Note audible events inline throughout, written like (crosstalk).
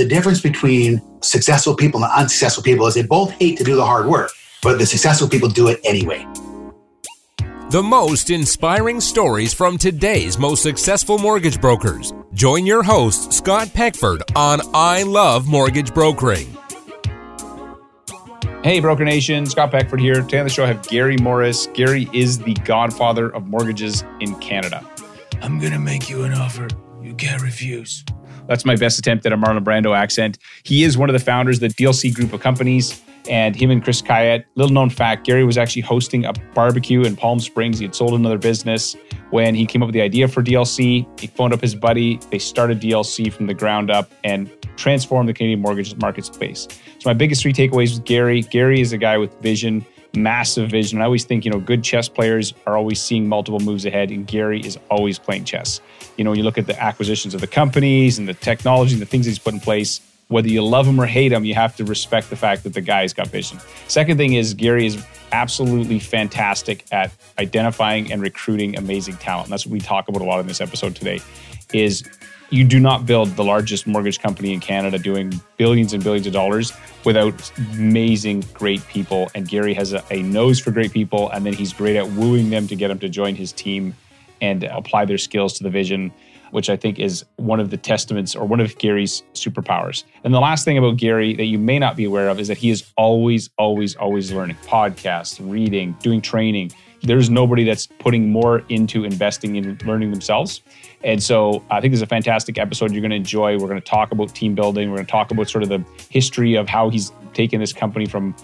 The difference between successful people and unsuccessful people is they both hate to do the hard work, but the successful people do it anyway. The most inspiring stories from today's most successful mortgage brokers. Join your host, Scott Peckford, on I Love Mortgage Brokering. Hey, Broker Nation, Scott Peckford here. Today on the show, I have Gary Mauris. Gary is the godfather of mortgages in Canada. I'm going to make you an offer you can't refuse. That's my best attempt at a Marlon Brando accent. He is one of the founders of the DLC group of companies, and him and Chris Kayat. Little known fact Gary was actually hosting a barbecue in Palm Springs. He had sold another business. When he came up with the idea for DLC, he phoned up his buddy. They started DLC from the ground up and transformed the Canadian mortgage market space. So, my biggest three takeaways with Gary Gary is a guy with vision massive vision. I always think, you know, good chess players are always seeing multiple moves ahead, and Gary is always playing chess. You know, you look at the acquisitions of the companies and the technology and the things he's put in place. Whether you love him or hate him, you have to respect the fact that the guy's got vision. Second thing is Gary is absolutely fantastic at identifying and recruiting amazing talent. And that's what we talk about a lot in this episode today. Is you do not build the largest mortgage company in Canada doing billions and billions of dollars without amazing, great people. And Gary has a, a, nose for great people, and then he's great at wooing them to get them to join his team and apply their skills to the vision, which I think is one of the testaments or one of Gary's superpowers. And the last thing about Gary that you may not be aware of is that he is always, always, always learning podcasts, reading, doing training there's nobody that's putting more into investing in learning themselves. And so I think there's a fantastic episode you're going to enjoy. We're going to talk about team building. We're going to talk about sort of the history of how he's taken this company from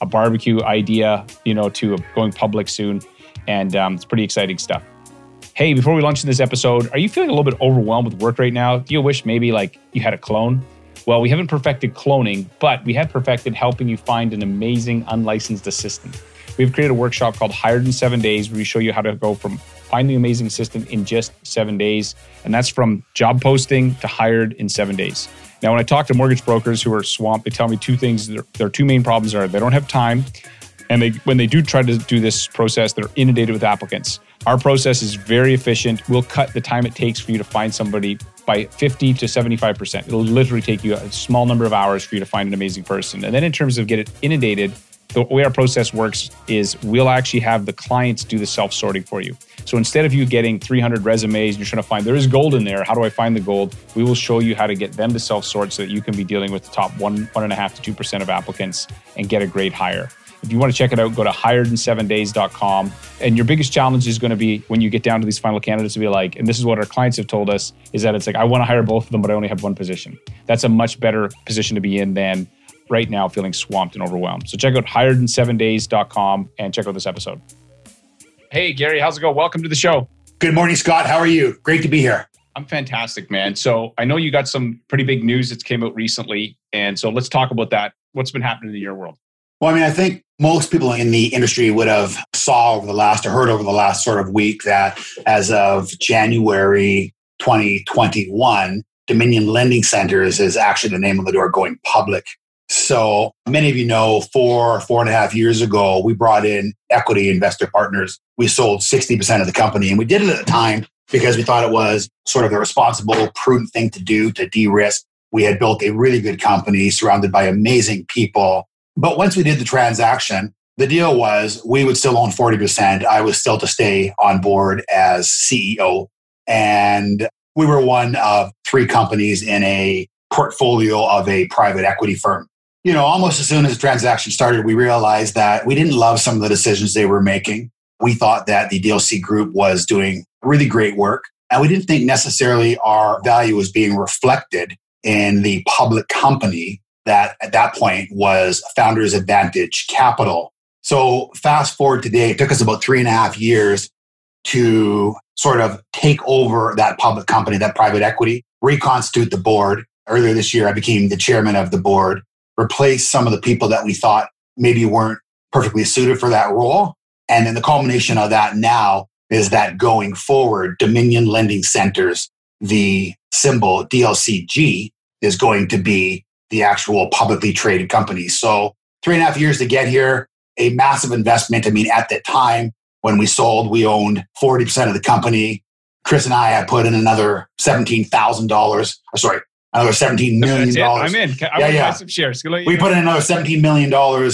a barbecue idea, you know, to going public soon. And um, it's pretty exciting stuff. Hey, before we launch in this episode, are you feeling a little bit overwhelmed with work right now? Do you wish maybe like you had a clone? Well, we haven't perfected cloning, but we have perfected helping you find an amazing unlicensed assistant. We've created a workshop called Hired in Seven Days where we show you how to go from finding an amazing assistant in just seven days. And that's from job posting to hired in seven days. Now, when I talk to mortgage brokers who are swamped, they tell me two things. Their, their two main problems are they don't have time. And they, when they do try to do this process, they're inundated with applicants. Our process is very efficient. We'll cut the time it takes for you to find somebody by 50 to 75%. It'll literally take you a small number of hours for you to find an amazing person. And then in terms of get it inundated, the way our process works is we'll actually have the clients do the self sorting for you. So instead of you getting 300 resumes, you're trying to find there is gold in there. How do I find the gold? We will show you how to get them to self sort so that you can be dealing with the top one, one and a half to two percent of applicants and get a great hire. If you want to check it out, go to hiredin7days.com. And your biggest challenge is going to be when you get down to these final candidates to be like, and this is what our clients have told us, is that it's like, I want to hire both of them, but I only have one position. That's a much better position to be in than right now feeling swamped and overwhelmed. So check out hiredin7days.com and check out this episode. Hey, Gary, how's it go? Welcome to the show. Good morning, Scott. How are you? Great to be here. I'm fantastic, man. So I know you got some pretty big news that's came out recently. And so let's talk about that. What's been happening in your world? Well, I mean, I think most people in the industry would have saw over the last or heard over the last sort of week that as of January 2021, Dominion Lending Centers is actually the name of the door going public. So many of you know four, four and a half years ago, we brought in equity investor partners. We sold 60% of the company and we did it at the time because we thought it was sort of the responsible, prudent thing to do to de risk. We had built a really good company surrounded by amazing people. But once we did the transaction, the deal was we would still own 40%. I was still to stay on board as CEO. And we were one of three companies in a portfolio of a private equity firm you know, almost as soon as the transaction started, we realized that we didn't love some of the decisions they were making. We thought that the DLC group was doing really great work, and we didn't think necessarily our value was being reflected in the public company that at that point was Founders Advantage Capital. So, fast forward today, it took us about three and a half years to sort of take over that public company, that private equity, reconstitute the board. Earlier this year, I became the chairman of the board replace some of the people that we thought maybe weren't perfectly suited for that role. And then the culmination of that now is that going forward, Dominion Lending Centers, the symbol DLCG, is going to be the actual publicly traded company. So, three and a half years to get here, a massive investment. I mean, at the time when we sold, we owned 40% of the company. Chris and I had put in another $17,000, sorry, another $17 million. That's it. I'm in. I Yeah, yeah. some shares. We put in another $17 million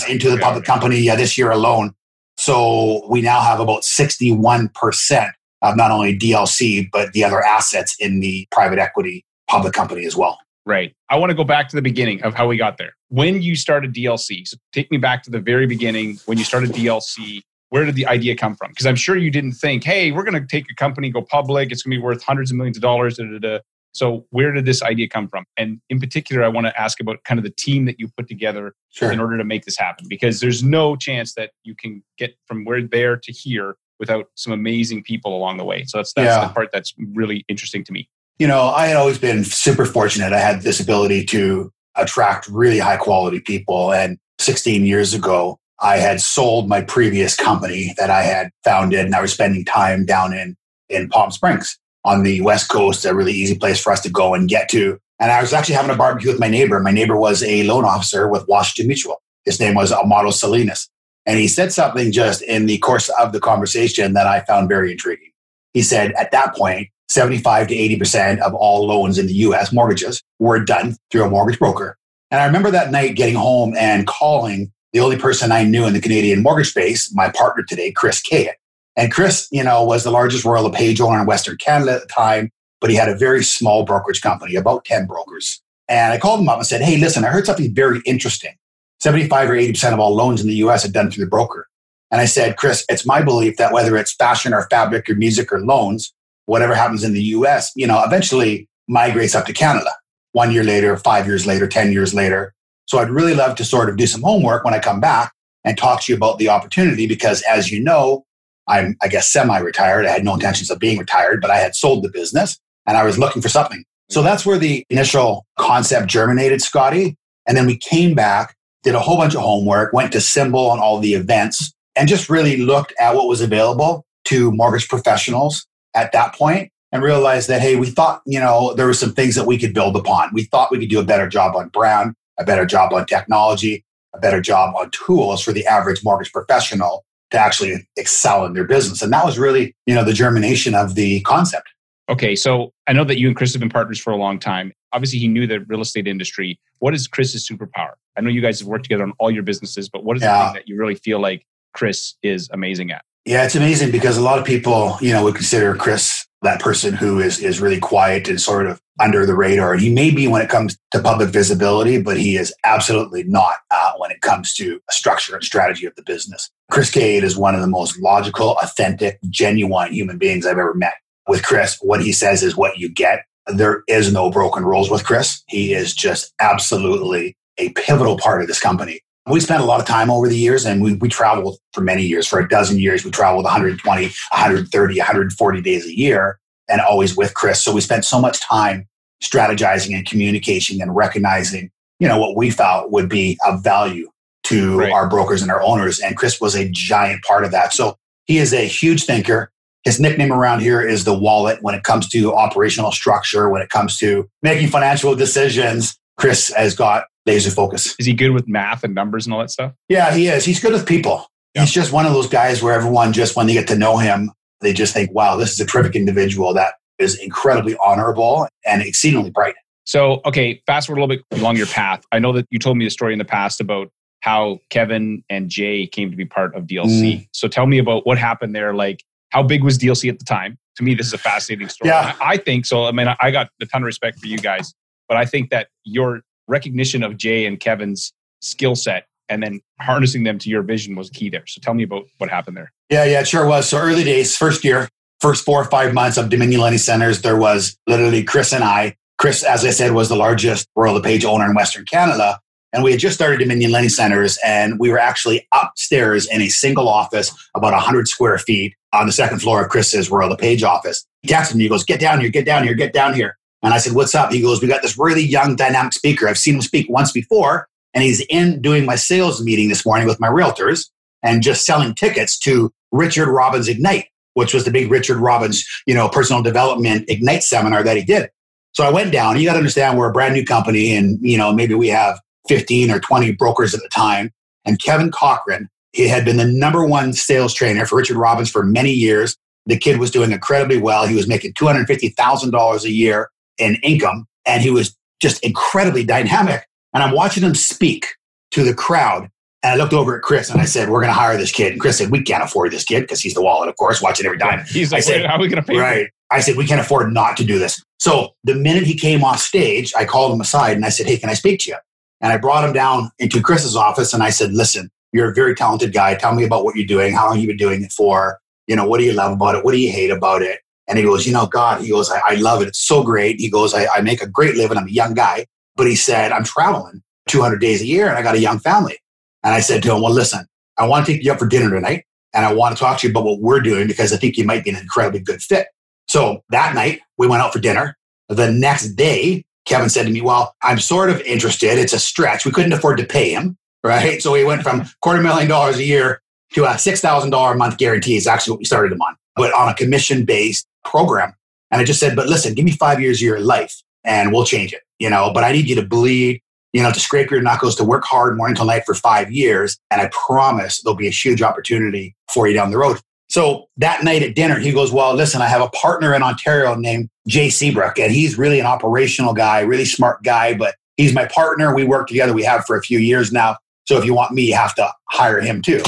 into the public company yeah, this year alone. So we now have about 61% of not only DLC, but the other assets in the private equity public company as well. Right. I want to go back to the beginning of how we got there. When you started DLC, so take me back to the very beginning when you started DLC. Where did the idea come from? Because I'm sure you didn't think, hey, we're going to take a company, go public. It's going to be worth hundreds of millions of dollars. Da, da, da. So, where did this idea come from? And in particular, I want to ask about kind of the team that you put together Sure. in order to make this happen because there's no chance that you can get from where there to here without some amazing people along the way. So that's that's Yeah. the part that's really interesting to me. You know, I had always been super fortunate. I had this ability to attract really high quality people. And 16 years ago, I had sold my previous company that I had founded and I was spending time down in, in Palm Springs on the West Coast, a really easy place for us to go and get to. And I was actually having a barbecue with my neighbor. My neighbor was a loan officer with Washington Mutual. His name was Amado Salinas. And he said something just in the course of the conversation that I found very intriguing. He said, at that point, 75 to 80% of all loans in the US, mortgages, were done through a mortgage broker. And I remember that night getting home and calling the only person I knew in the Canadian mortgage space, my partner today, Chris Kayat. And Chris, you know, was the largest Royal LePage owner in Western Canada at the time, but he had a very small brokerage company, about 10 brokers. And I called him up and said, Hey, listen, I heard something very interesting. 75 or 80% of all loans in the US are done through the broker. And I said, Chris, it's my belief that whether it's fashion or fabric or music or loans, whatever happens in the US, you know, eventually migrates up to Canada one year later, five years later, 10 years later. So I'd really love to sort of do some homework when I come back and talk to you about the opportunity because as you know, I'm, I guess, semi retired. I had no intentions of being retired, but I had sold the business and I was looking for something. So mm-hmm. that's where the initial concept germinated, Scotty. And then we came back, did a whole bunch of homework, went to Symbol on all the events, and just really looked at what was available to mortgage professionals at that point and realized that, hey, we thought, you know, there were some things that we could build upon. We thought we could do a better job on brand, a better job on technology, a better job on tools for the average mortgage professional to actually excel in their business. And that was really, you know, the germination of the concept. Okay, so I know that you and Chris have been partners for a long time. Obviously, he knew the real estate industry. What is Chris's superpower? I know you guys have worked together on all your businesses, but what is the Yeah. thing that you really feel like Chris is amazing at? Yeah, it's amazing because a lot of people, you know, would consider Chris that person who is is really quiet and sort of under the radar. He may be when it comes to public visibility, but he is absolutely not uh, when it comes to structure and strategy of the business. Chris Kayat is one of the most logical, authentic, genuine human beings I've ever met. With Chris, what he says is what you get. There is no broken rules with Chris. He is just absolutely a pivotal part of this company. We spent a lot of time over the years and we, we traveled for many years. For a dozen years, we traveled 120, 130, 140 days a year and always with Chris. So we spent so much time strategizing and communicating and recognizing, you know, what we felt would be of value to Right. our brokers and our owners. And Chris was a giant part of that. So he is a huge thinker. His nickname around here is the wallet when it comes to operational structure, when it comes to making financial decisions. Chris has got laser focus. Is he good with math and numbers and all that stuff? Yeah, he is. He's good with people. Yeah. He's just one of those guys where everyone just, when they get to know him, they just think, wow, this is a terrific individual that is incredibly honorable and exceedingly bright. So, okay, fast forward a little bit along your path. I know that you told me a story in the past about how Kevin and Jay came to be part of DLC. Mm. So, tell me about what happened there. Like, how big was DLC at the time? To me, this is a fascinating story. Yeah. I I think so. I mean, I- I got a ton of respect for you guys, but I think that your recognition of Jay and Kevin's skill set and then harnessing them to your vision was key there. So, tell me about what happened there. Yeah, yeah, it sure was. So early days, first year, first four or five months of Dominion Lending Centers, there was literally Chris and I. Chris, as I said, was the largest Royal LePage owner in Western Canada. And we had just started Dominion Lending Centers, and we were actually upstairs in a single office, about 100 square feet, on the second floor of Chris's Royal LePage office. He texted me, he goes, Get down here, get down here, get down here. And I said, What's up? He goes, We got this really young, dynamic speaker. I've seen him speak once before, and he's in doing my sales meeting this morning with my realtors and just selling tickets to Richard Robbins Ignite, which was the big Richard Robbins, you know, personal development Ignite seminar that he did. So I went down. You got to understand we're a brand new company, and you know maybe we have 15 or 20 brokers at the time. And Kevin Cochran, he had been the number one sales trainer for Richard Robbins for many years. The kid was doing incredibly well. He was making $250,000 a year in income, and he was just incredibly dynamic. And I'm watching him speak to the crowd. And I looked over at Chris and I said, We're going to hire this kid. And Chris said, We can't afford this kid because he's the wallet, of course, watching every dime. He's like, I said, how are we going to pay? Right. I said, We can't afford not to do this. So the minute he came off stage, I called him aside and I said, Hey, can I speak to you? And I brought him down into Chris's office and I said, Listen, you're a very talented guy. Tell me about what you're doing. How long you been doing it for? You know, what do you love about it? What do you hate about it? And he goes, You know, God, he goes, I, I love it. It's so great. He goes, I, I make a great living. I'm a young guy. But he said, I'm traveling 200 days a year and I got a young family. And I said to him, Well, listen, I want to take you up for dinner tonight. And I want to talk to you about what we're doing because I think you might be an incredibly good fit. So that night, we went out for dinner. The next day, Kevin said to me, Well, I'm sort of interested. It's a stretch. We couldn't afford to pay him, (laughs) right? So we went from quarter million dollars a year to a $6,000 a month guarantee is actually what we started him on, but on a commission based program. And I just said, But listen, give me five years of your life and we'll change it, you know, but I need you to bleed you know, to scrape your knuckles, to work hard morning till night for five years. And I promise there'll be a huge opportunity for you down the road. So that night at dinner, he goes, Well, listen, I have a partner in Ontario named Jay Seabrook, and he's really an operational guy, really smart guy, but he's my partner. We work together. We have for a few years now. So if you want me, you have to hire him too.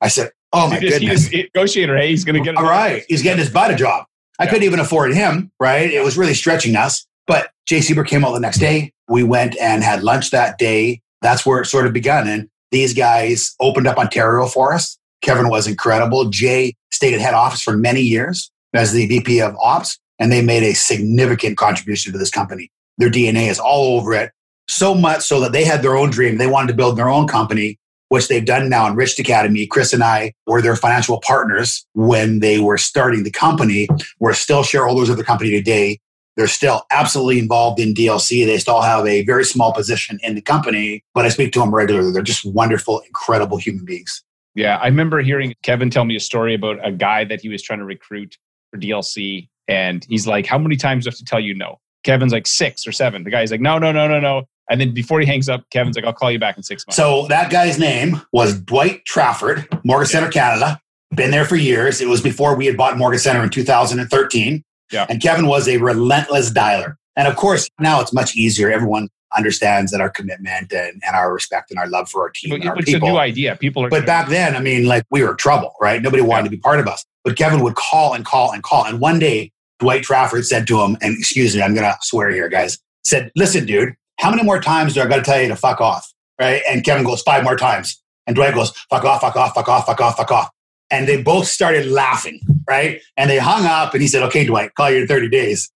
I said, Oh my goodness. He's negotiator. Hey, he's going to get. All right. He's getting his butt a job. I Yeah. couldn't even afford him, right? It was really stretching us. But Jay Seaber came out the next day. We went and had lunch that day. That's where it sort of begun. And these guys opened up Ontario for us. Kevin was incredible. Jay stayed at head office for many years as the VP of ops, and they made a significant contribution to this company. Their DNA is all over it. So much so that they had their own dream. They wanted to build their own company which they've done now in Rich Academy. Chris and I were their financial partners when they were starting the company. We're still shareholders of the company today. They're still absolutely involved in DLC. They still have a very small position in the company, but I speak to them regularly. They're just wonderful, incredible human beings. Yeah, I remember hearing Kevin tell me a story about a guy that he was trying to recruit for DLC, and he's like, "How many times do I have to tell you no?" Kevin's like six or seven. The guy's like, "No, no, no, no, no." And then before he hangs up, Kevin's like, "I'll call you back in six months." So that guy's name was Dwight Trafford, Mortgage Center Canada. Been there for years. It was before we had bought Mortgage Center in 2013. Yeah. And Kevin was a relentless dialer. And of course, now it's much easier. Everyone understands that our commitment and, and our respect and our love for our team But and our it's a new idea. People are. But back then, I mean, like we were trouble, right? Nobody wanted to be part of us. But Kevin would call and call and call. And one day, Dwight Trafford said to him, and excuse me, I'm going to swear here, guys, said, listen, dude, how many more times do I got to tell you to fuck off? Right. And Kevin goes, five more times. And Dwight goes, fuck off, fuck off, fuck off, fuck off, fuck off. And they both started laughing, right? And they hung up and he said, okay, Dwight, call you in 30 days.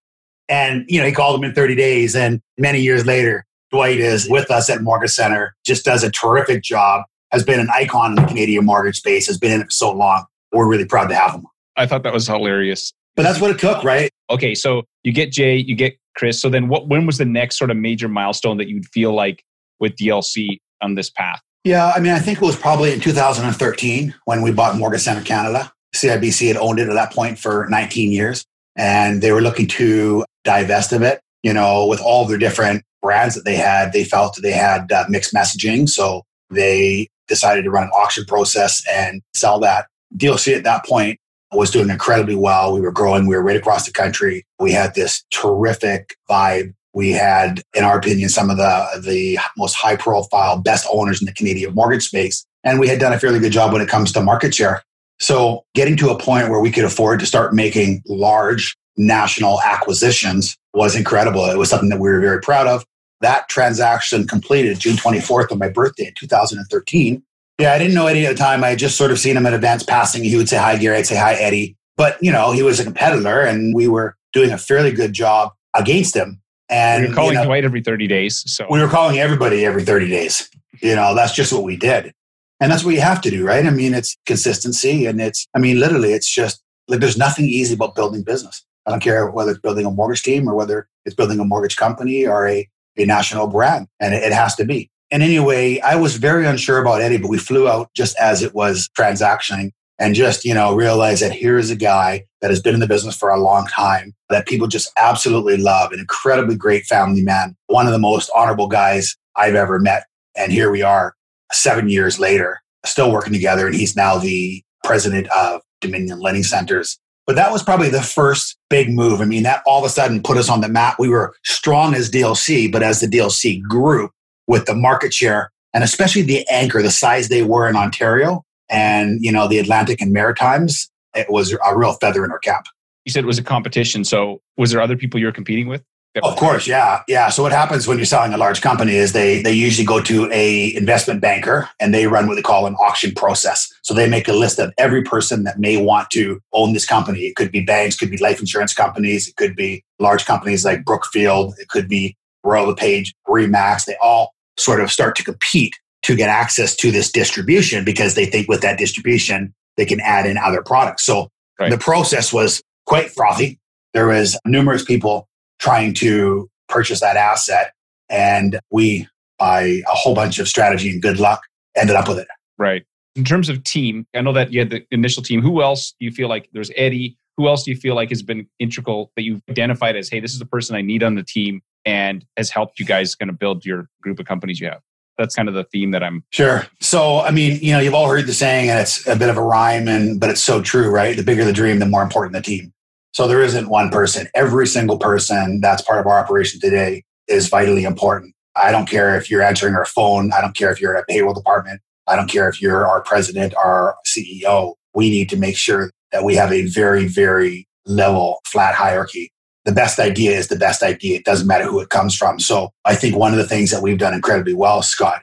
And, you know, he called him in 30 days. And many years later, Dwight is with us at Mortgage Center, just does a terrific job, has been an icon in the Canadian mortgage space, has been in it for so long. We're really proud to have him. I thought that was hilarious. But that's what it took, right? Okay, so you get Jay, you get Chris. So then, what? When was the next sort of major milestone that you'd feel like with DLC on this path? Yeah, I mean, I think it was probably in 2013 when we bought Mortgage Center Canada. CIBC had owned it at that point for 19 years, and they were looking to divest of it. You know, with all their different brands that they had, they felt that they had uh, mixed messaging, so they decided to run an auction process and sell that. DLC at that point was doing incredibly well. We were growing. We were right across the country. We had this terrific vibe. We had, in our opinion, some of the the most high profile, best owners in the Canadian mortgage space, and we had done a fairly good job when it comes to market share. So, getting to a point where we could afford to start making large national acquisitions was incredible. It was something that we were very proud of. That transaction completed June 24th on my birthday in 2013. Yeah, I didn't know Eddie at the time. I had just sort of seen him at events passing. He would say hi, Gary. I'd say hi, Eddie. But, you know, he was a competitor and we were doing a fairly good job against him. And You're calling you know, Dwight every 30 days. So we were calling everybody every 30 days. You know, that's just what we did. And that's what you have to do, right? I mean, it's consistency and it's, I mean, literally, it's just like there's nothing easy about building business. I don't care whether it's building a mortgage team or whether it's building a mortgage company or a, a national brand. And it, it has to be. And anyway, I was very unsure about Eddie, but we flew out just as it was transactioning and just, you know, realized that here is a guy that has been in the business for a long time that people just absolutely love, an incredibly great family man, one of the most honorable guys I've ever met. And here we are seven years later, still working together. And he's now the president of Dominion Lending Centers. But that was probably the first big move. I mean, that all of a sudden put us on the map. We were strong as DLC, but as the DLC grew with the market share and especially the anchor, the size they were in Ontario and, you know, the Atlantic and Maritimes, it was a real feather in our cap. You said it was a competition. So was there other people you were competing with? Of course, yeah, yeah. So what happens when you're selling a large company is they they usually go to a investment banker and they run what they call an auction process. So they make a list of every person that may want to own this company. It could be banks, could be life insurance companies, it could be large companies like Brookfield, it could be Royal LePage, Remax. They all sort of start to compete to get access to this distribution because they think with that distribution they can add in other products. So right. the process was quite frothy. There was numerous people trying to purchase that asset. And we, by a whole bunch of strategy and good luck, ended up with it. Right. In terms of team, I know that you had the initial team. Who else do you feel like there's Eddie? Who else do you feel like has been integral that you've identified as, hey, this is the person I need on the team and has helped you guys kind of build your group of companies you have? That's kind of the theme that I'm sure. So, I mean, you know, you've all heard the saying, and it's a bit of a rhyme, and but it's so true, right? The bigger the dream, the more important the team. So there isn't one person. Every single person that's part of our operation today is vitally important. I don't care if you're answering our phone. I don't care if you're at a payroll department. I don't care if you're our president, our CEO. We need to make sure that we have a very, very level, flat hierarchy. The best idea is the best idea. It doesn't matter who it comes from. So I think one of the things that we've done incredibly well, Scott,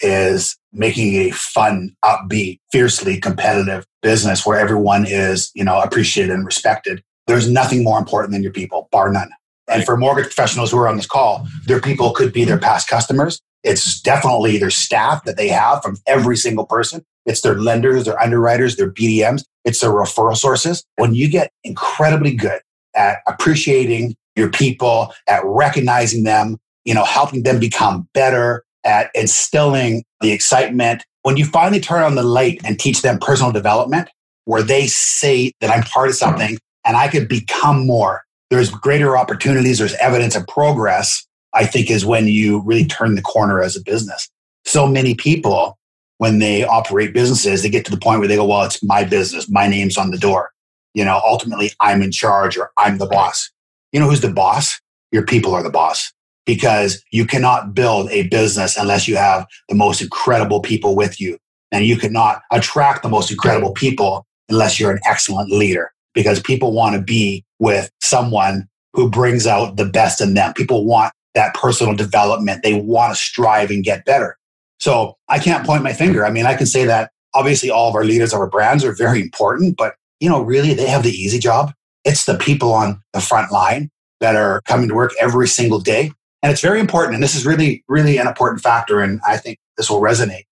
is making a fun, upbeat, fiercely competitive business where everyone is, you know, appreciated and respected. There's nothing more important than your people, bar none. And for mortgage professionals who are on this call, their people could be their past customers. It's definitely their staff that they have from every single person. It's their lenders, their underwriters, their BDMs. It's their referral sources. When you get incredibly good at appreciating your people, at recognizing them, you know, helping them become better, at instilling the excitement, when you finally turn on the light and teach them personal development, where they say that I'm part of something and I could become more. There's greater opportunities, there's evidence of progress, I think is when you really turn the corner as a business. So many people, when they operate businesses, they get to the point where they go, well, it's my business, my name's on the door. You know, ultimately, I'm in charge or I'm the boss. You know who's the boss? Your people are the boss because you cannot build a business unless you have the most incredible people with you. And you cannot attract the most incredible people unless you're an excellent leader because people want to be with someone who brings out the best in them. People want that personal development. They want to strive and get better. So I can't point my finger. I mean, I can say that obviously all of our leaders of our brands are very important, but you know, really they have the easy job. It's the people on the front line that are coming to work every single day. And it's very important. And this is really, really an important factor. And I think this will resonate.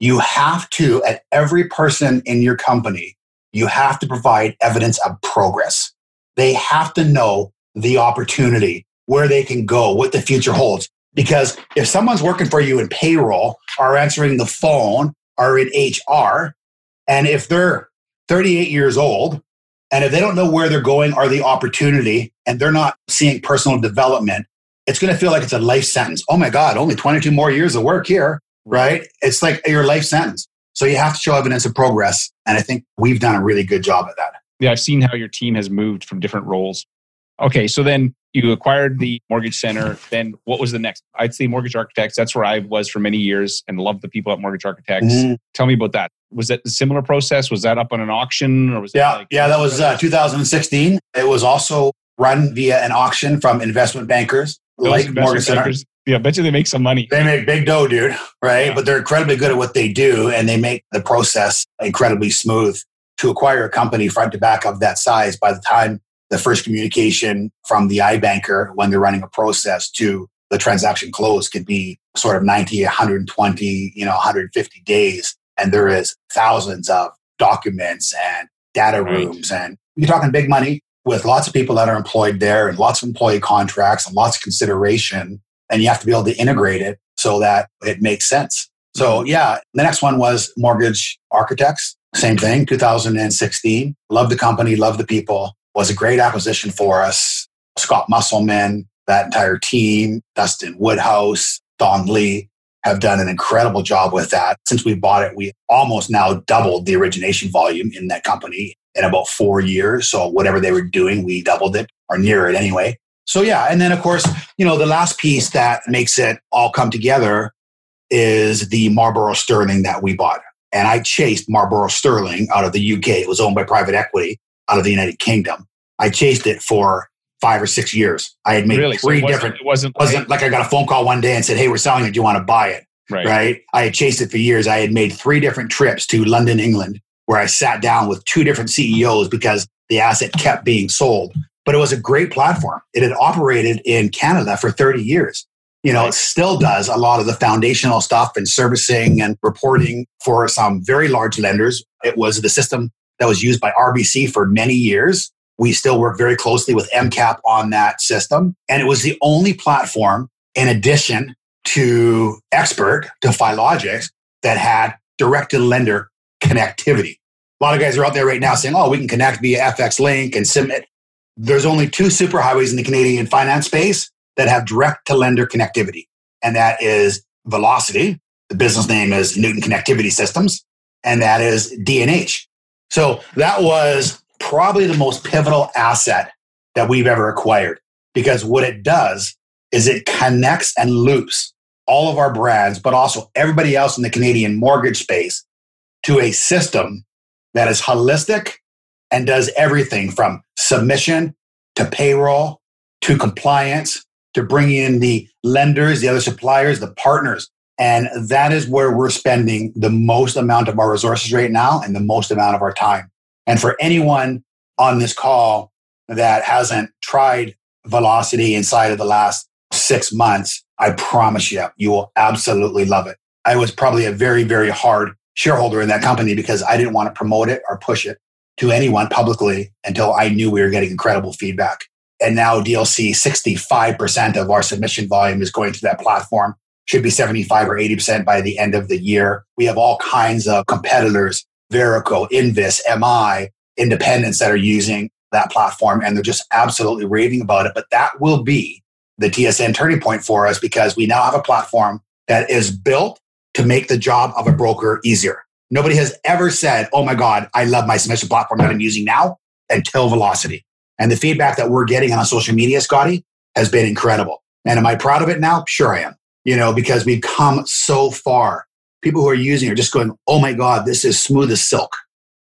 You have to, at every person in your company, you have to provide evidence of progress. They have to know the opportunity, where they can go, what the future holds. Because if someone's working for you in payroll or answering the phone or in HR, and if they're 38 years old, and if they don't know where they're going or the opportunity, and they're not seeing personal development, it's going to feel like it's a life sentence. Oh my God, only 22 more years of work here, right? It's like your life sentence. So you have to show evidence of progress. And I think we've done a really good job at that. Yeah, I've seen how your team has moved from different roles. Okay, so then you acquired the mortgage center. Then what was the next? I'd say mortgage architects. That's where I was for many years and loved the people at mortgage architects. Mm-hmm. Tell me about that. Was that a similar process? Was that up on an auction or was yeah, like, yeah, that was uh, 2016. It was also run via an auction from investment bankers Those like investment Mortgage Center. Yeah, I bet you they make some money. They make big dough, dude, right? Yeah. But they're incredibly good at what they do and they make the process incredibly smooth. To acquire a company front to back of that size, by the time the first communication from the iBanker when they're running a process to the transaction close could be sort of 90, 120, you know, 150 days. And there is thousands of documents and data right. rooms. And you're talking big money with lots of people that are employed there and lots of employee contracts and lots of consideration and you have to be able to integrate it so that it makes sense. So mm-hmm. yeah, the next one was Mortgage Architects. Same thing, 2016. Love the company, love the people. Was a great acquisition for us. Scott Musselman, that entire team, Dustin Woodhouse, Don Lee have done an incredible job with that. Since we bought it, we almost now doubled the origination volume in that company. in about four years. So whatever they were doing, we doubled it or near it anyway. So yeah, and then of course, you know, the last piece that makes it all come together is the Marlborough Stirling that we bought. And I chased Marlborough Stirling out of the UK. It was owned by private equity out of the United Kingdom. I chased it for five or six years. I had made Really? So three it wasn't- different. It wasn't. wasn't like I got a phone call one day and said, "Hey, we're selling it. Do you want to buy it?" right. right? I had chased it for years. I had made three different trips to London, England, where I sat down with two different CEOs because the asset kept being sold. But it was a great platform. It had operated in Canada for 30 years. You know, it still does a lot of the foundational stuff and servicing and reporting for some very large lenders. It was the system that was used by RBC for many years. We still work very closely with MCAP on that system. And it was the only platform, in addition to Expert, to Filogix, that had direct to lender connectivity. A lot of guys are out there right now saying, oh, we can connect via FX Link and submit. There's only two superhighways in the Canadian finance space that have direct to lender connectivity. And that is Velocity. The business name is Newton Connectivity Systems. And that is DNH. So that was probably the most pivotal asset that we've ever acquired because what it does is it connects and loops all of our brands, but also everybody else in the Canadian mortgage space to a system that is holistic and does everything from submission to payroll to compliance to bringing in the lenders, the other suppliers, the partners. And that is where we're spending the most amount of our resources right now and the most amount of our time. And for anyone on this call that hasn't tried Velocity inside of the last six months, I promise you, you will absolutely love it. I was probably a very, very hard shareholder in that company because I didn't want to promote it or push it to anyone publicly until I knew we were getting incredible feedback. And now DLC, 65% of our submission volume is going through that platform. Should be 75 or 80% by the end of the year. We have all kinds of competitors, Verico, Invis, MI, independents that are using that platform and they're just absolutely raving about it. But that will be the TSN turning point for us because we now have a platform that is built to make the job of a broker easier. Nobody has ever said, Oh my God, I love my submission platform that I'm using now until Velocity. And the feedback that we're getting on social media, Scotty, has been incredible. And am I proud of it now? Sure I am. You know, because we've come so far. People who are using are just going, Oh my God, this is smooth as silk.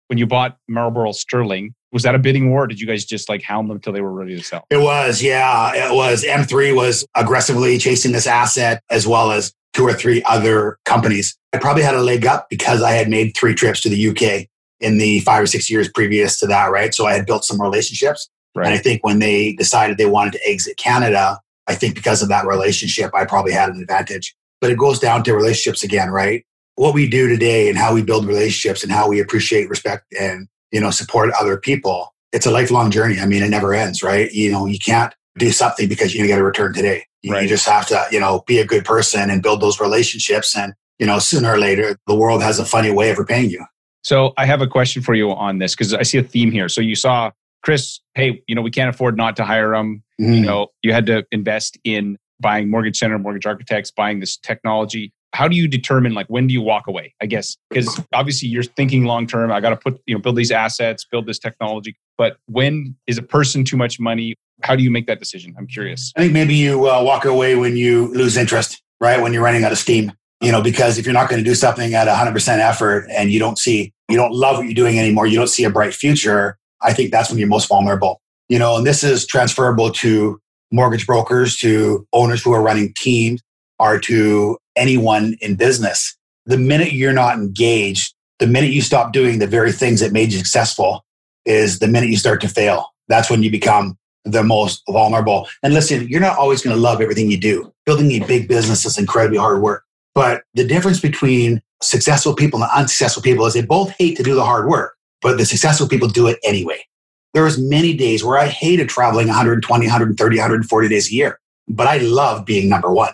When you bought Marlborough Stirling, was that a bidding war? Or did you guys just like hound them until they were ready to sell? It was, yeah. It was. M3 was aggressively chasing this asset as well as two or three other companies. I probably had a leg up because I had made three trips to the UK in the five or six years previous to that, right? So I had built some relationships. And I think when they decided they wanted to exit Canada, I think because of that relationship, I probably had an advantage. But it goes down to relationships again, right? What we do today and how we build relationships and how we appreciate, respect, and you know support other people. It's a lifelong journey. I mean, it never ends, right? You know, you can't do something because you're gonna get a return today. You, you just have to, you know, be a good person and build those relationships. And you know, sooner or later, the world has a funny way of repaying you. So I have a question for you on this because I see a theme here. So you saw Chris, hey, you know, we can't afford not to hire him. You Mm. know, you had to invest in buying Mortgage Center, Mortgage Architects, buying this technology. How do you determine like when do you walk away? I guess because obviously you're thinking long term. I got to put you know build these assets, build this technology. But when is a person too much money? How do you make that decision? I'm curious. I think maybe you uh, walk away when you lose interest, right? When you're running out of steam, you know, because if you're not going to do something at 100% effort and you don't see, you don't love what you're doing anymore, you don't see a bright future, I think that's when you're most vulnerable. You know, and this is transferable to mortgage brokers, to owners who are running teams, or to anyone in business. The minute you're not engaged, the minute you stop doing the very things that made you successful is the minute you start to fail. That's when you become the most vulnerable. And listen, you're not always going to love everything you do. Building a big business is incredibly hard work. But the difference between successful people and unsuccessful people is they both hate to do the hard work, but the successful people do it anyway. There was many days where I hated traveling 120, 130, 140 days a year, but I love being number one.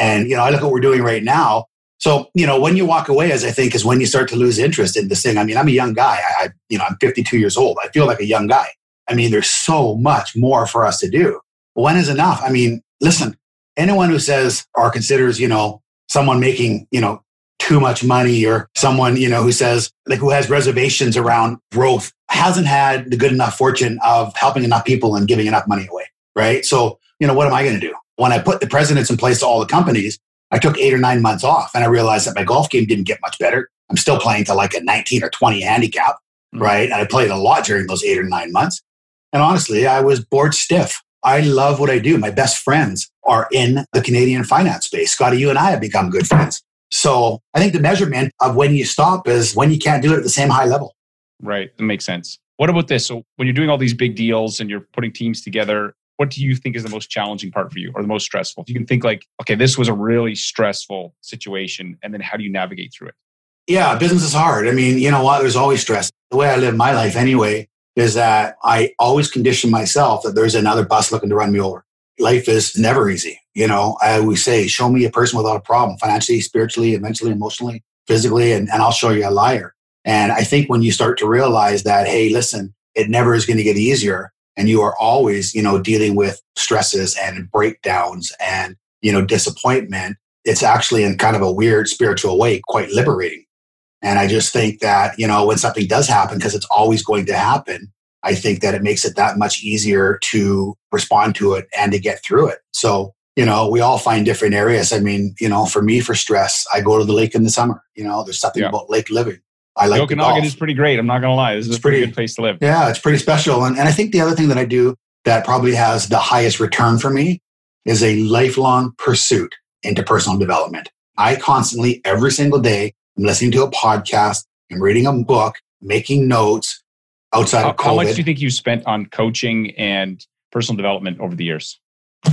And, you know, I look at what we're doing right now. So, you know, when you walk away, as I think, is when you start to lose interest in this thing. I mean, I'm a young guy. I, I you know, I'm 52 years old. I feel like a young guy. I mean, there's so much more for us to do. When is enough? I mean, listen, anyone who says or considers, you know, someone making, you know, too much money or someone, you know, who says, like, who has reservations around growth hasn't had the good enough fortune of helping enough people and giving enough money away, right? So, you know, what am I going to do? When I put the presidents in place to all the companies, I took eight or nine months off and I realized that my golf game didn't get much better. I'm still playing to like a 19 or 20 handicap, mm-hmm. right? And I played a lot during those eight or nine months. And honestly, I was bored stiff. I love what I do. My best friends are in the Canadian finance space. Scotty, you and I have become good friends. So I think the measurement of when you stop is when you can't do it at the same high level. Right. That makes sense. What about this? So when you're doing all these big deals and you're putting teams together, what do you think is the most challenging part for you or the most stressful? If you can think like, okay, this was a really stressful situation, and then how do you navigate through it? Yeah, business is hard. I mean, you know what? There's always stress. The way I live my life anyway is that I always condition myself that there's another bus looking to run me over. Life is never easy. You know, I always say, show me a person without a problem, financially, spiritually, mentally, emotionally, physically, and, and I'll show you a liar. And I think when you start to realize that, hey, listen, it never is going to get easier. And you are always, you know, dealing with stresses and breakdowns and, you know, disappointment. It's actually in kind of a weird spiritual way, quite liberating. And I just think that, you know, when something does happen, because it's always going to happen, I think that it makes it that much easier to respond to it and to get through it. So, you know, we all find different areas. I mean, you know, for me, for stress, I go to the lake in the summer. You know, there's something yeah. about lake living. I like the Okanagan is pretty great. I'm not going to lie. This is it's a pretty, pretty good place to live. Yeah, it's pretty special. And, and I think the other thing that I do that probably has the highest return for me is a lifelong pursuit into personal development. I constantly, every single day, I'm listening to a podcast, I'm reading a book, making notes outside how, of COVID. How much do you think you spent on coaching and personal development over the years?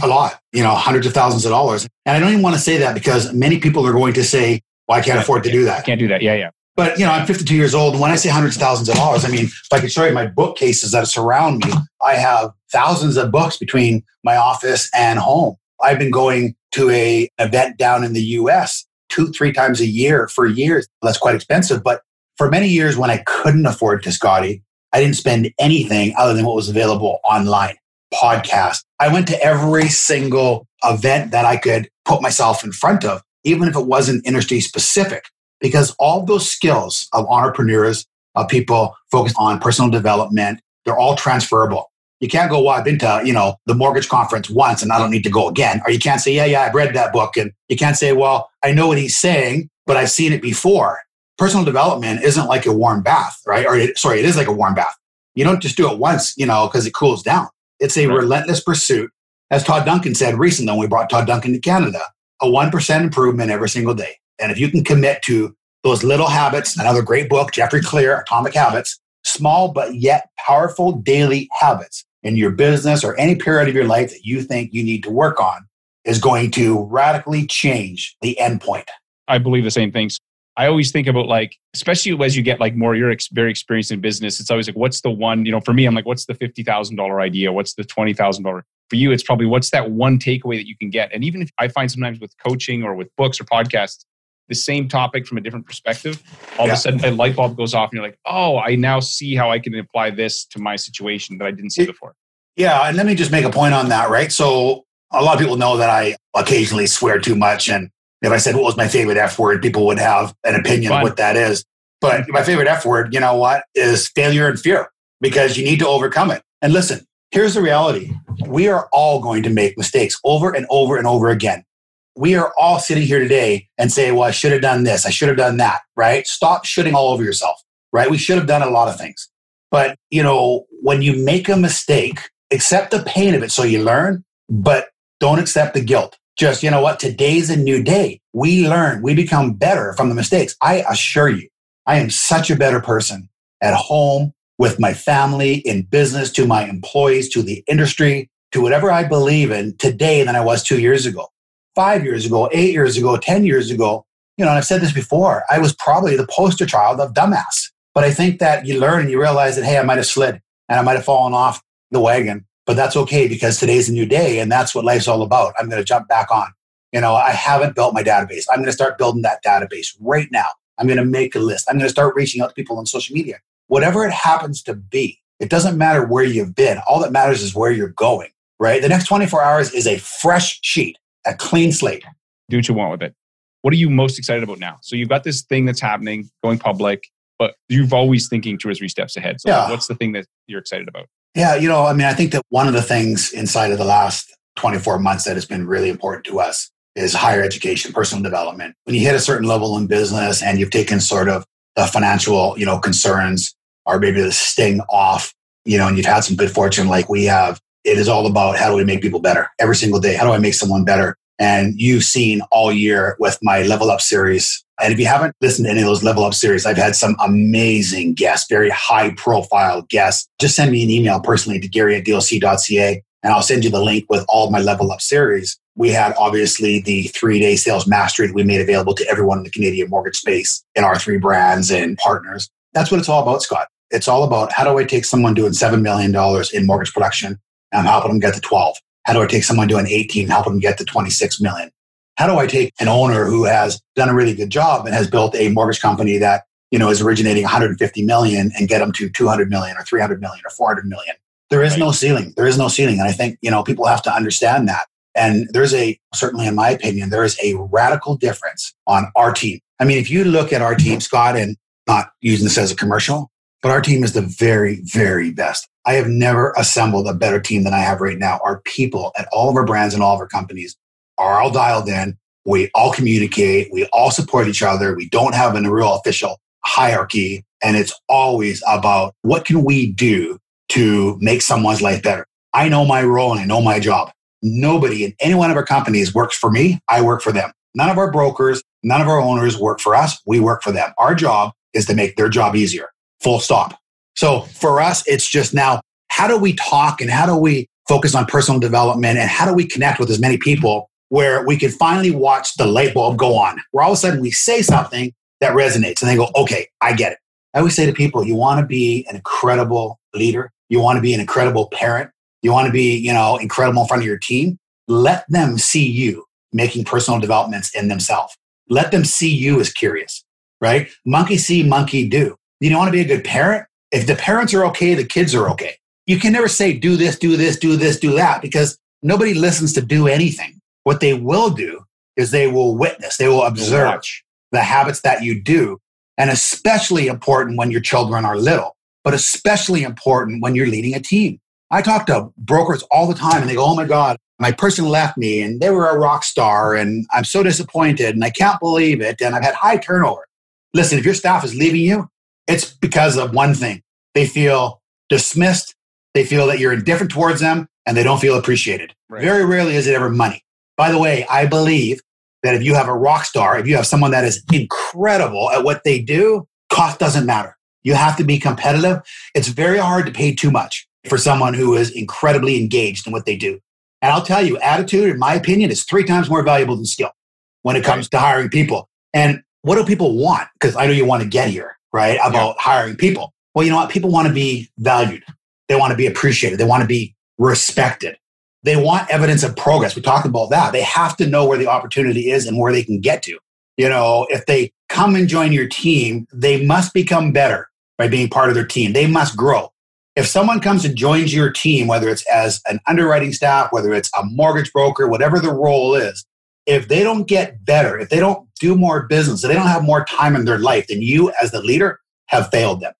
A lot, you know, hundreds of thousands of dollars. And I don't even want to say that because many people are going to say, well, I can't afford to do that. I can't do that. Yeah, yeah. But, you know, I'm 52 years old. And when I say hundreds of thousands of dollars, I mean, if I could show you my bookcases that surround me, I have thousands of books between my office and home. I've been going to a event down in the US two, three times a year for years. That's quite expensive. But for many years, when I couldn't afford to Scotty, I didn't spend anything other than what was available online, podcast. I went to every single event that I could put myself in front of, even if it wasn't industry specific, because all those skills of entrepreneurs, of people focused on personal development, they're all transferable. You can't go, well, I've been to, you know, the mortgage conference once and I don't need to go again. Or you can't say, yeah, yeah, I've read that book. And you can't say, well, I know what he's saying, but I've seen it before. Personal development isn't like a warm bath, right? Or it, sorry, it is like a warm bath. You don't just do it once, you know, because it cools down. It's a right. relentless pursuit. As Todd Duncan said recently when we brought Todd Duncan to Canada, a 1% improvement every single day. And if you can commit to those little habits, another great book, Jeffrey Clear, Atomic Habits, small but yet powerful daily habits in your business or any period of your life that you think you need to work on is going to radically change the endpoint. I believe the same things. I always think about like, especially as you get like more, you're ex- very experienced in business. It's always like, what's the one, you know, for me, I'm like, what's the $50,000 idea? What's the $20,000? For you, it's probably what's that one takeaway that you can get. And even if I find sometimes with coaching or with books or podcasts, the same topic from a different perspective, all yeah. of a sudden a light bulb goes off and you're like, oh, I now see how I can apply this to my situation that I didn't see it, before. Yeah. And let me just make a point on that, right? So a lot of people know that I occasionally swear too much. And if I said what was my favorite F word, people would have an opinion Fun. of what that is. But my favorite F word, you know what, is failure and fear because you need to overcome it. And listen, here's the reality we are all going to make mistakes over and over and over again we are all sitting here today and say, well, I should have done this. I should have done that, right? Stop shooting all over yourself, right? We should have done a lot of things. But, you know, when you make a mistake, accept the pain of it so you learn, but don't accept the guilt. Just, you know what? Today's a new day. We learn, we become better from the mistakes. I assure you, I am such a better person at home, with my family, in business, to my employees, to the industry, to whatever I believe in today than I was two years ago five years ago, eight years ago, 10 years ago, you know, and I've said this before, I was probably the poster child of dumbass. But I think that you learn and you realize that, hey, I might have slid and I might have fallen off the wagon, but that's okay because today's a new day and that's what life's all about. I'm going to jump back on. You know, I haven't built my database. I'm going to start building that database right now. I'm going to make a list. I'm going to start reaching out to people on social media. Whatever it happens to be, it doesn't matter where you've been. All that matters is where you're going, right? The next 24 hours is a fresh sheet a clean slate. Do what you want with it. What are you most excited about now? So you've got this thing that's happening, going public. but you've always thinking two or three steps ahead. So Yeah. what's the thing that you're excited about? Yeah, you know, I mean, I think that one of the things inside of the last 24 months that has been really important to us is higher education, personal development. When you hit a certain level in business and you've taken sort of the financial, you know, concerns or maybe the sting off, you know, and you've had some good fortune like we have, it is all about how do we make people better every single day? How do I make someone better? And you've seen all year with my level up series. And if you haven't listened to any of those level up series, I've had some amazing guests, very high profile guests. Just send me an email personally to Gary at DLC.ca and I'll send you the link with all my level up series. We had obviously the three day sales mastery that we made available to everyone in the Canadian mortgage space in our three brands and partners. That's what it's all about, Scott. It's all about how do I take someone doing $7 million in mortgage production and helping them get to 12? How do I take someone doing 18 and help them get to 26 million? How do I take an owner who has done a really good job and has built a mortgage company that, you know, is originating 150 million and get them to 200 million or 300 million or 400 million? There is no ceiling. There is no ceiling. And I think, you know, people have to understand that. And there's a, certainly in my opinion, there is a radical difference on our team. I mean, if you look at our team, Scott, and not using this as a commercial, but our team is the very, very best. I have never assembled a better team than I have right now. Our people at all of our brands and all of our companies are all dialed in. We all communicate. We all support each other. We don't have a real official hierarchy. And it's always about what can we do to make someone's life better. I know my role and I know my job. Nobody in any one of our companies works for me. I work for them. None of our brokers, none of our owners work for us. We work for them. Our job is to make their job easier. Full stop. So for us, it's just now, how do we talk and how do we focus on personal development and how do we connect with as many people where we can finally watch the light bulb go on, where all of a sudden we say something that resonates and they go, okay, I get it. I always say to people, you want to be an incredible leader. You want to be an incredible parent. You want to be, you know, incredible in front of your team. Let them see you making personal developments in themselves. Let them see you as curious, right? Monkey see, monkey do. You want to be a good parent? If the parents are okay, the kids are okay. You can never say, do this, do this, do this, do that, because nobody listens to do anything. What they will do is they will witness, they will observe the habits that you do. And especially important when your children are little, but especially important when you're leading a team. I talk to brokers all the time and they go, Oh my God, my person left me and they were a rock star and I'm so disappointed and I can't believe it. And I've had high turnover. Listen, if your staff is leaving you, it's because of one thing. They feel dismissed. They feel that you're indifferent towards them and they don't feel appreciated. Right. Very rarely is it ever money. By the way, I believe that if you have a rock star, if you have someone that is incredible at what they do, cost doesn't matter. You have to be competitive. It's very hard to pay too much for someone who is incredibly engaged in what they do. And I'll tell you, attitude, in my opinion, is three times more valuable than skill when it comes to hiring people. And what do people want? Because I know you want to get here, right? About hiring people. Well, you know what? People want to be valued. They want to be appreciated. They want to be respected. They want evidence of progress. We talked about that. They have to know where the opportunity is and where they can get to. You know, if they come and join your team, they must become better by being part of their team. They must grow. If someone comes and joins your team, whether it's as an underwriting staff, whether it's a mortgage broker, whatever the role is, if they don't get better, if they don't do more business, if they don't have more time in their life, then you as the leader have failed them.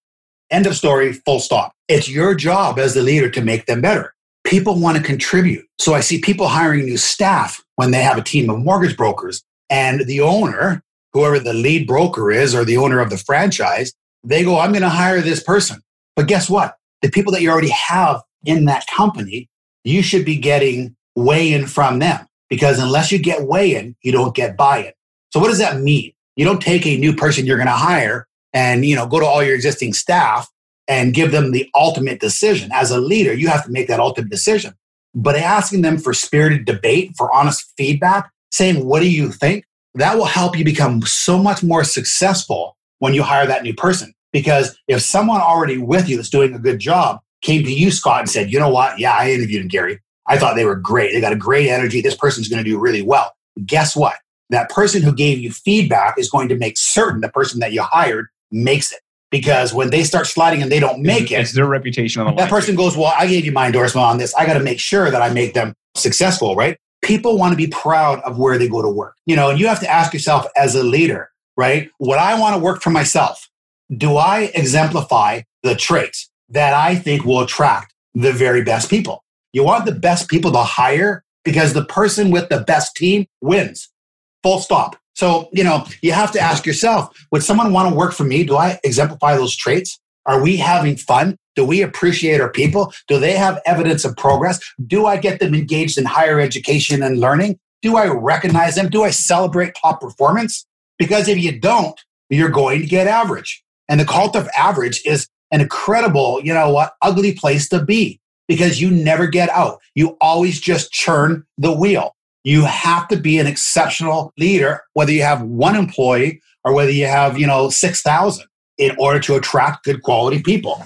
End of story, full stop. It's your job as the leader to make them better. People want to contribute. So I see people hiring new staff when they have a team of mortgage brokers and the owner, whoever the lead broker is or the owner of the franchise, they go, I'm going to hire this person. But guess what? The people that you already have in that company, you should be getting weigh in from them because unless you get weigh in, you don't get buy in. So what does that mean? You don't take a new person you're going to hire and, you know, go to all your existing staff and give them the ultimate decision. As a leader, you have to make that ultimate decision. But asking them for spirited debate, for honest feedback, saying, what do you think? That will help you become so much more successful when you hire that new person. Because if someone already with you that's doing a good job came to you, Scott, and said, you know what? Yeah, I interviewed Gary. I thought they were great. They got a great energy. This person's going to do really well. Guess what? That person who gave you feedback is going to make certain the person that you hired makes it. Because when they start sliding and they don't make it, It's their reputation on the line. that person goes, Well, I gave you my endorsement on this. I got to make sure that I make them successful, right? People want to be proud of where they go to work. You know, and you have to ask yourself as a leader, right? What I want to work for myself? do I exemplify the traits that I think will attract the very best people? You want the best people to hire because the person with the best team wins. Full stop. So, you know, you have to ask yourself, would someone want to work for me? Do I exemplify those traits? Are we having fun? Do we appreciate our people? Do they have evidence of progress? Do I get them engaged in higher education and learning? Do I recognize them? Do I celebrate top performance? Because if you don't, you're going to get average. And the cult of average is an incredible, you know what, ugly place to be because you never get out. You always just churn the wheel. You have to be an exceptional leader, whether you have one employee or whether you have, you know, 6,000 in order to attract good quality people.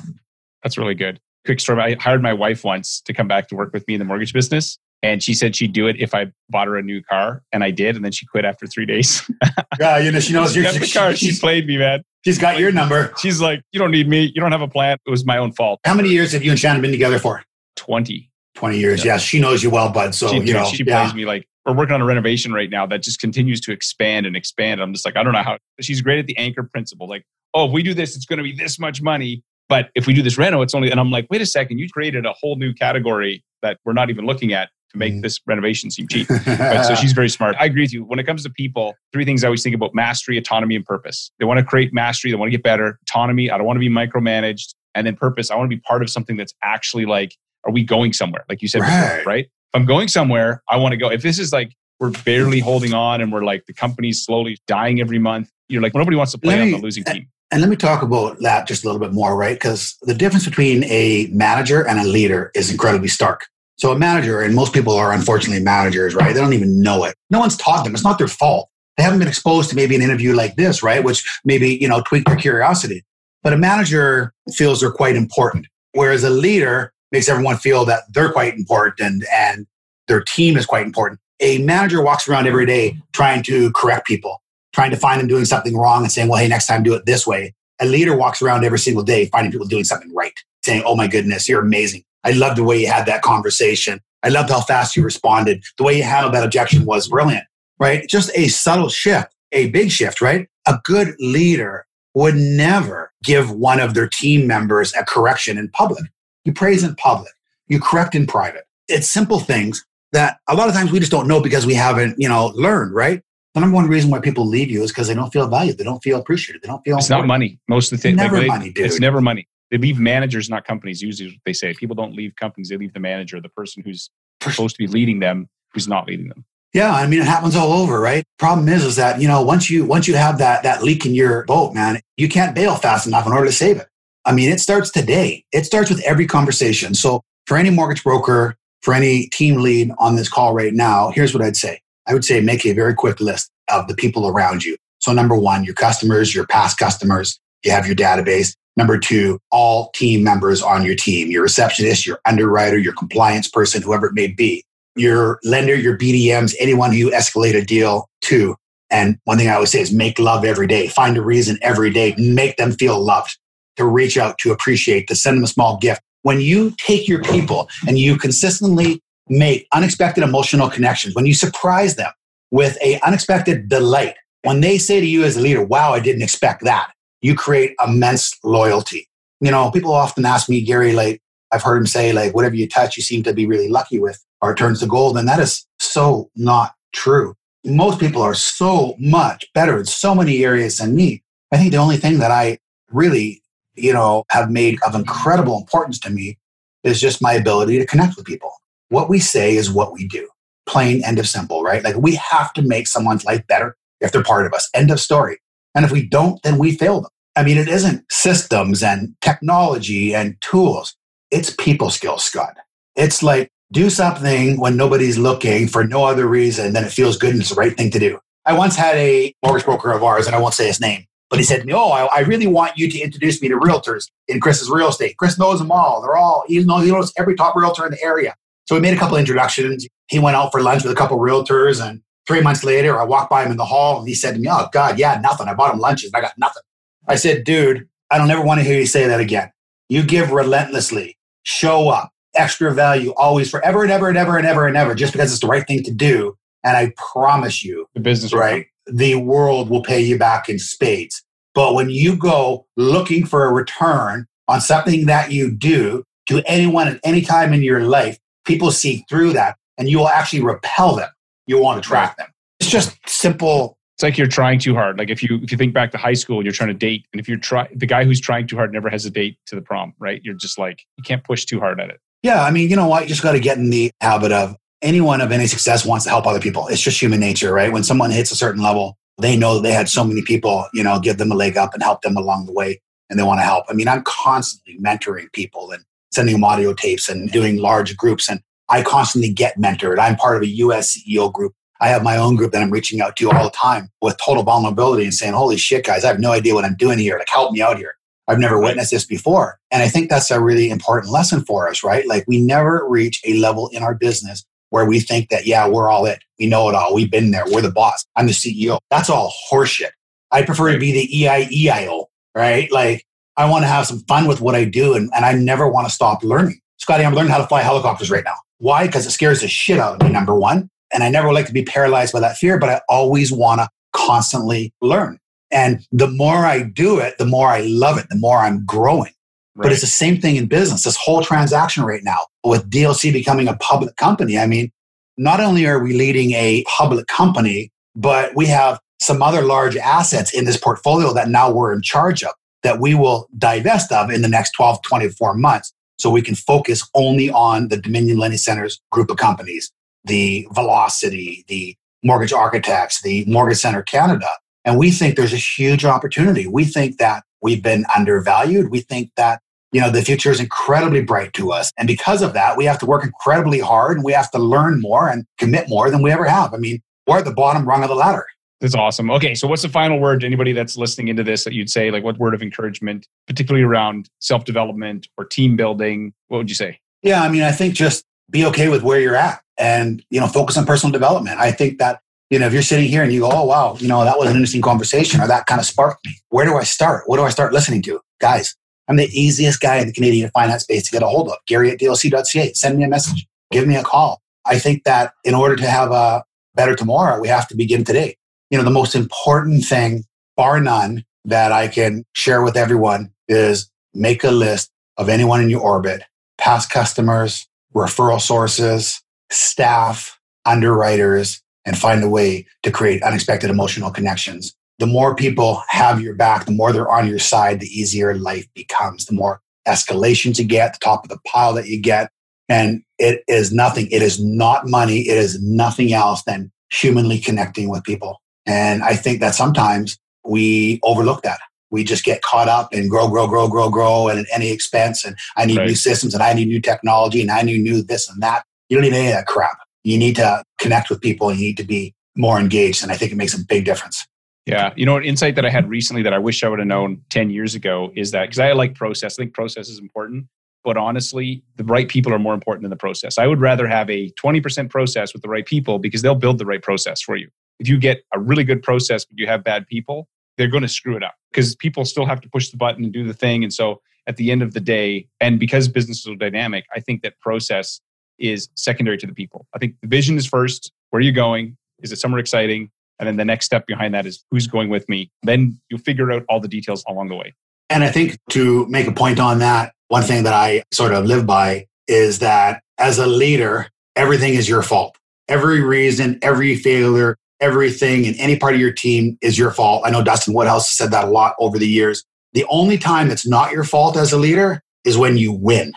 That's really good. Quick story. I hired my wife once to come back to work with me in the mortgage business. And she said she'd do it if I bought her a new car. And I did. And then she quit after three days. (laughs) yeah, you know, she knows your the car. She played me, man. She's got your number. She's like, you don't need me. You don't have a plan. It was my own fault. How many years have you and Shannon been together for? 20. 20 years. Yeah. she knows you well, bud. So, she, you know, she yeah. plays me like, we're working on a renovation right now that just continues to expand and expand. I'm just like, I don't know how. She's great at the anchor principle. Like, oh, if we do this, it's going to be this much money. But if we do this reno, it's only, and I'm like, wait a second, you created a whole new category that we're not even looking at to make mm. this renovation seem cheap. (laughs) right? So she's very smart. I agree with you. When it comes to people, three things I always think about mastery, autonomy, and purpose. They want to create mastery, they want to get better. Autonomy, I don't want to be micromanaged. And then purpose, I want to be part of something that's actually like, are we going somewhere? Like you said right. before, right? If I'm going somewhere, I want to go. If this is like we're barely holding on and we're like the company's slowly dying every month, you're like nobody wants to play me, on the losing team. And let me talk about that just a little bit more, right? Because the difference between a manager and a leader is incredibly stark. So a manager, and most people are unfortunately managers, right? They don't even know it. No one's taught them. It's not their fault. They haven't been exposed to maybe an interview like this, right? Which maybe, you know, tweak their curiosity. But a manager feels they're quite important. Whereas a leader makes everyone feel that they're quite important and, their team is quite important. A manager walks around every day trying to correct people, trying to find them doing something wrong and saying, well, hey, next time do it this way. A leader walks around every single day finding people doing something right, saying, oh my goodness, you're amazing. I love the way you had that conversation. I loved how fast you responded. The way you handled that objection was brilliant, right? Just a subtle shift, a big shift, right? A good leader would never give one of their team members a correction in public. You praise in public, you correct in private. It's simple things that a lot of times we just don't know because we haven't, you know, learned, right? The number one reason why people leave you is because they don't feel valued. They don't feel appreciated. They don't feel. It's important. not money. Most of the things. Never like, money, dude. It's never money. They leave managers, not companies. Usually, what they say people don't leave companies; they leave the manager, the person who's supposed to be leading them, who's not leading them. Yeah, I mean, it happens all over, right? Problem is, is that you know once you once you have that that leak in your boat, man, you can't bail fast enough in order to save it. I mean, it starts today. It starts with every conversation. So for any mortgage broker, for any team lead on this call right now, here's what I'd say. I would say make a very quick list of the people around you. So number one, your customers, your past customers, you have your database. Number two, all team members on your team, your receptionist, your underwriter, your compliance person, whoever it may be, your lender, your BDMs, anyone who you escalate a deal to. And one thing I always say is make love every day. Find a reason every day. Make them feel loved, to reach out, to appreciate, to send them a small gift. When you take your people and you consistently make unexpected emotional connections, when you surprise them with a unexpected delight, when they say to you as a leader, wow, I didn't expect that, you create immense loyalty. You know, people often ask me, Gary, like, I've heard him say, like, whatever you touch, you seem to be really lucky with, or turns to gold. And that is so not true. Most people are so much better in so many areas than me. I think the only thing that I really, you know, have made of incredible importance to me is just my ability to connect with people. What we say is what we do. Plain end of simple, right? Like we have to make someone's life better if they're part of us. End of story. And if we don't, then we fail them. I mean, it isn't systems and technology and tools. It's people skills, Scott. It's like do something when nobody's looking for no other reason than it feels good and it's the right thing to do. I once had a mortgage broker of ours, and I won't say his name, but he said to me, Oh, I, I really want you to introduce me to realtors in Chris's real estate. Chris knows them all. They're all, he knows, he knows every top realtor in the area. So we made a couple introductions. He went out for lunch with a couple realtors and Three months later, I walked by him in the hall and he said to me, Oh, God, yeah, nothing. I bought him lunches and I got nothing. I said, Dude, I don't ever want to hear you say that again. You give relentlessly, show up, extra value, always, forever and ever and ever and ever and ever, just because it's the right thing to do. And I promise you, the business, right? The world will pay you back in spades. But when you go looking for a return on something that you do to anyone at any time in your life, people see through that and you will actually repel them. You won't attract them. It's just simple. It's like you're trying too hard. Like if you if you think back to high school, and you're trying to date, and if you're try the guy who's trying too hard never has a date to the prom, right? You're just like you can't push too hard at it. Yeah, I mean, you know what? You just got to get in the habit of anyone of any success wants to help other people. It's just human nature, right? When someone hits a certain level, they know that they had so many people, you know, give them a leg up and help them along the way, and they want to help. I mean, I'm constantly mentoring people and sending them audio tapes and doing large groups, and I constantly get mentored. I'm part of a US CEO group. I have my own group that I'm reaching out to all the time with total vulnerability and saying, "Holy shit, guys, I have no idea what I'm doing here. Like, help me out here." I've never witnessed this before. And I think that's a really important lesson for us, right? Like we never reach a level in our business where we think that, yeah, we're all it. We know it all. We've been there. We're the boss. I'm the CEO. That's all horseshit. I prefer to be the EIEIO, right? Like I want to have some fun with what I do and, and I never want to stop learning. Scotty, I'm learning how to fly helicopters right now. Why? Because it scares the shit out of me, number one. And I never like to be paralyzed by that fear, but I always want to constantly learn. And the more I do it, the more I love it, the more I'm growing. Right. But it's the same thing in business. This whole transaction right now with DLC becoming a public company. I mean, not only are we leading a public company, but we have some other large assets in this portfolio that now we're in charge of that we will divest of in the next 12, 24 months. So we can focus only on the Dominion Lending Centers group of companies, the Velocity, the Mortgage Architects, the Mortgage Center Canada, and we think there's a huge opportunity. We think that we've been undervalued. We think that, you know, the future is incredibly bright to us. And because of that, we have to work incredibly hard and we have to learn more and commit more than we ever have. I mean, we're at the bottom rung of the ladder. That's awesome. Okay, so what's the final word to anybody that's listening into this that you'd say, like what word of encouragement, particularly around self development or team building? What would you say? Yeah, I mean, I think just be okay with where you're at and, you know, focus on personal development. I think that you know, if you're sitting here and you go, oh, wow, you know, that was an interesting conversation or that kind of sparked me. Where do I start? What do I start listening to? Guys, I'm the easiest guy in the Canadian finance space to get a hold of. Gary at DLC.ca. Send me a message. Give me a call. I think that in order to have a better tomorrow, we have to begin today. You know, the most important thing, bar none, that I can share with everyone is make a list of anyone in your orbit, past customers, referral sources, staff, underwriters, and find a way to create unexpected emotional connections. The more people have your back, the more they're on your side, the easier life becomes. The more escalations you get, the top of the pile that you get. And it is nothing. It is not money. It is nothing else than humanly connecting with people. And I think that sometimes we overlook that. We just get caught up and grow, grow, grow, grow, grow, and at any expense. And I need right. new systems and I need new technology and I need new this and that. You don't need any of that crap you need to connect with people. You need to be more engaged. And I think it makes a big difference. Yeah. You know, an insight that I had recently that I wish I would have known 10 years ago is that because I like process, I think process is important. But honestly, the right people are more important than the process. I would rather have a 20% process with the right people because they'll build the right process for you. If you get a really good process, but you have bad people, they're going to screw it up because people still have to push the button and do the thing. And so at the end of the day, and because businesses are dynamic, I think that process is secondary to the people. I think the vision is first. Where are you going? Is it somewhere exciting? And then the next step behind that is who's going with me. Then you'll figure out all the details along the way. And I think to make a point on that, one thing that I sort of live by is that as a leader, everything is your fault. Every reason, every failure, everything in any part of your team is your fault. I know Dustin Woodhouse has said that a lot over the years. The only time it's not your fault as a leader is when you win,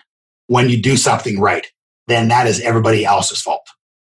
when you do something right then that is everybody else's fault.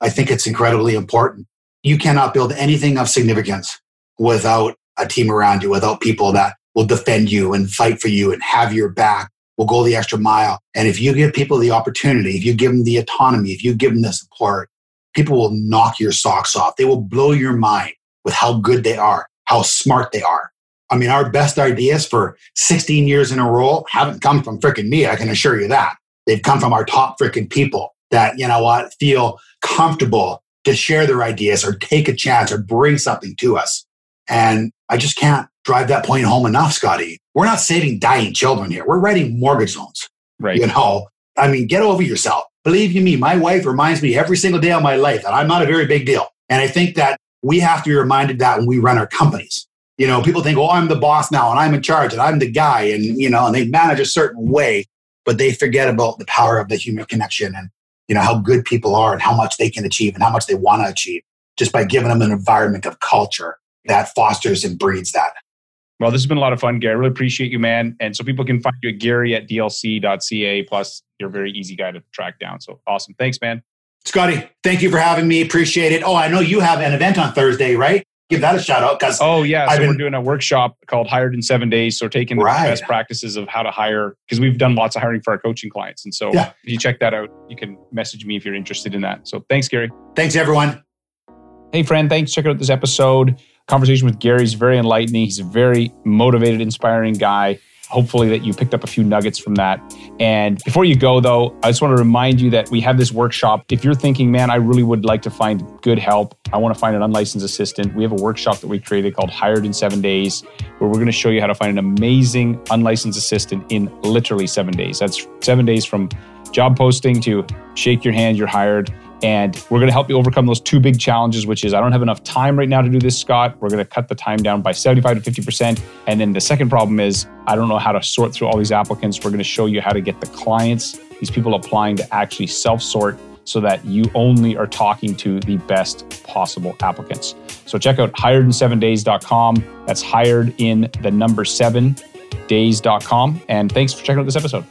I think it's incredibly important. You cannot build anything of significance without a team around you, without people that will defend you and fight for you and have your back, will go the extra mile. And if you give people the opportunity, if you give them the autonomy, if you give them the support, people will knock your socks off. They will blow your mind with how good they are, how smart they are. I mean, our best ideas for 16 years in a row haven't come from freaking me. I can assure you that. They've come from our top freaking people that, you know what, feel comfortable to share their ideas or take a chance or bring something to us. And I just can't drive that point home enough, Scotty. We're not saving dying children here. We're writing mortgage loans. Right. You know, I mean, get over yourself. Believe you me, my wife reminds me every single day of my life that I'm not a very big deal. And I think that we have to be reminded that when we run our companies. You know, people think, oh, I'm the boss now and I'm in charge and I'm the guy and, you know, and they manage a certain way, but they forget about the power of the human connection and, you know, how good people are and how much they can achieve and how much they want to achieve just by giving them an environment of culture that fosters and breeds that. Well, this has been a lot of fun, Gary. I really appreciate you, man. And so people can find you at Gary at DLC.ca. Plus, you're a very easy guy to track down. So awesome. Thanks, man. Scotty, thank you for having me. Appreciate it. Oh, I know you have an event on Thursday, right? Give that a shout out because oh yeah, so been, we're doing a workshop called Hired in Seven Days. So taking the right. best practices of how to hire because we've done lots of hiring for our coaching clients, and so yeah. if you check that out, you can message me if you're interested in that. So thanks, Gary. Thanks, everyone. Hey, friend, thanks. Check out this episode. Conversation with Gary is very enlightening. He's a very motivated, inspiring guy. Hopefully, that you picked up a few nuggets from that. And before you go, though, I just want to remind you that we have this workshop. If you're thinking, man, I really would like to find good help, I want to find an unlicensed assistant, we have a workshop that we created called Hired in Seven Days, where we're going to show you how to find an amazing unlicensed assistant in literally seven days. That's seven days from job posting to shake your hand, you're hired and we're going to help you overcome those two big challenges, which is I don't have enough time right now to do this, Scott. We're going to cut the time down by 75 to 50%. And then the second problem is I don't know how to sort through all these applicants. We're going to show you how to get the clients, these people applying to actually self sort so that you only are talking to the best possible applicants. So check out hiredin7days.com. That's hired in the number seven days.com. And thanks for checking out this episode.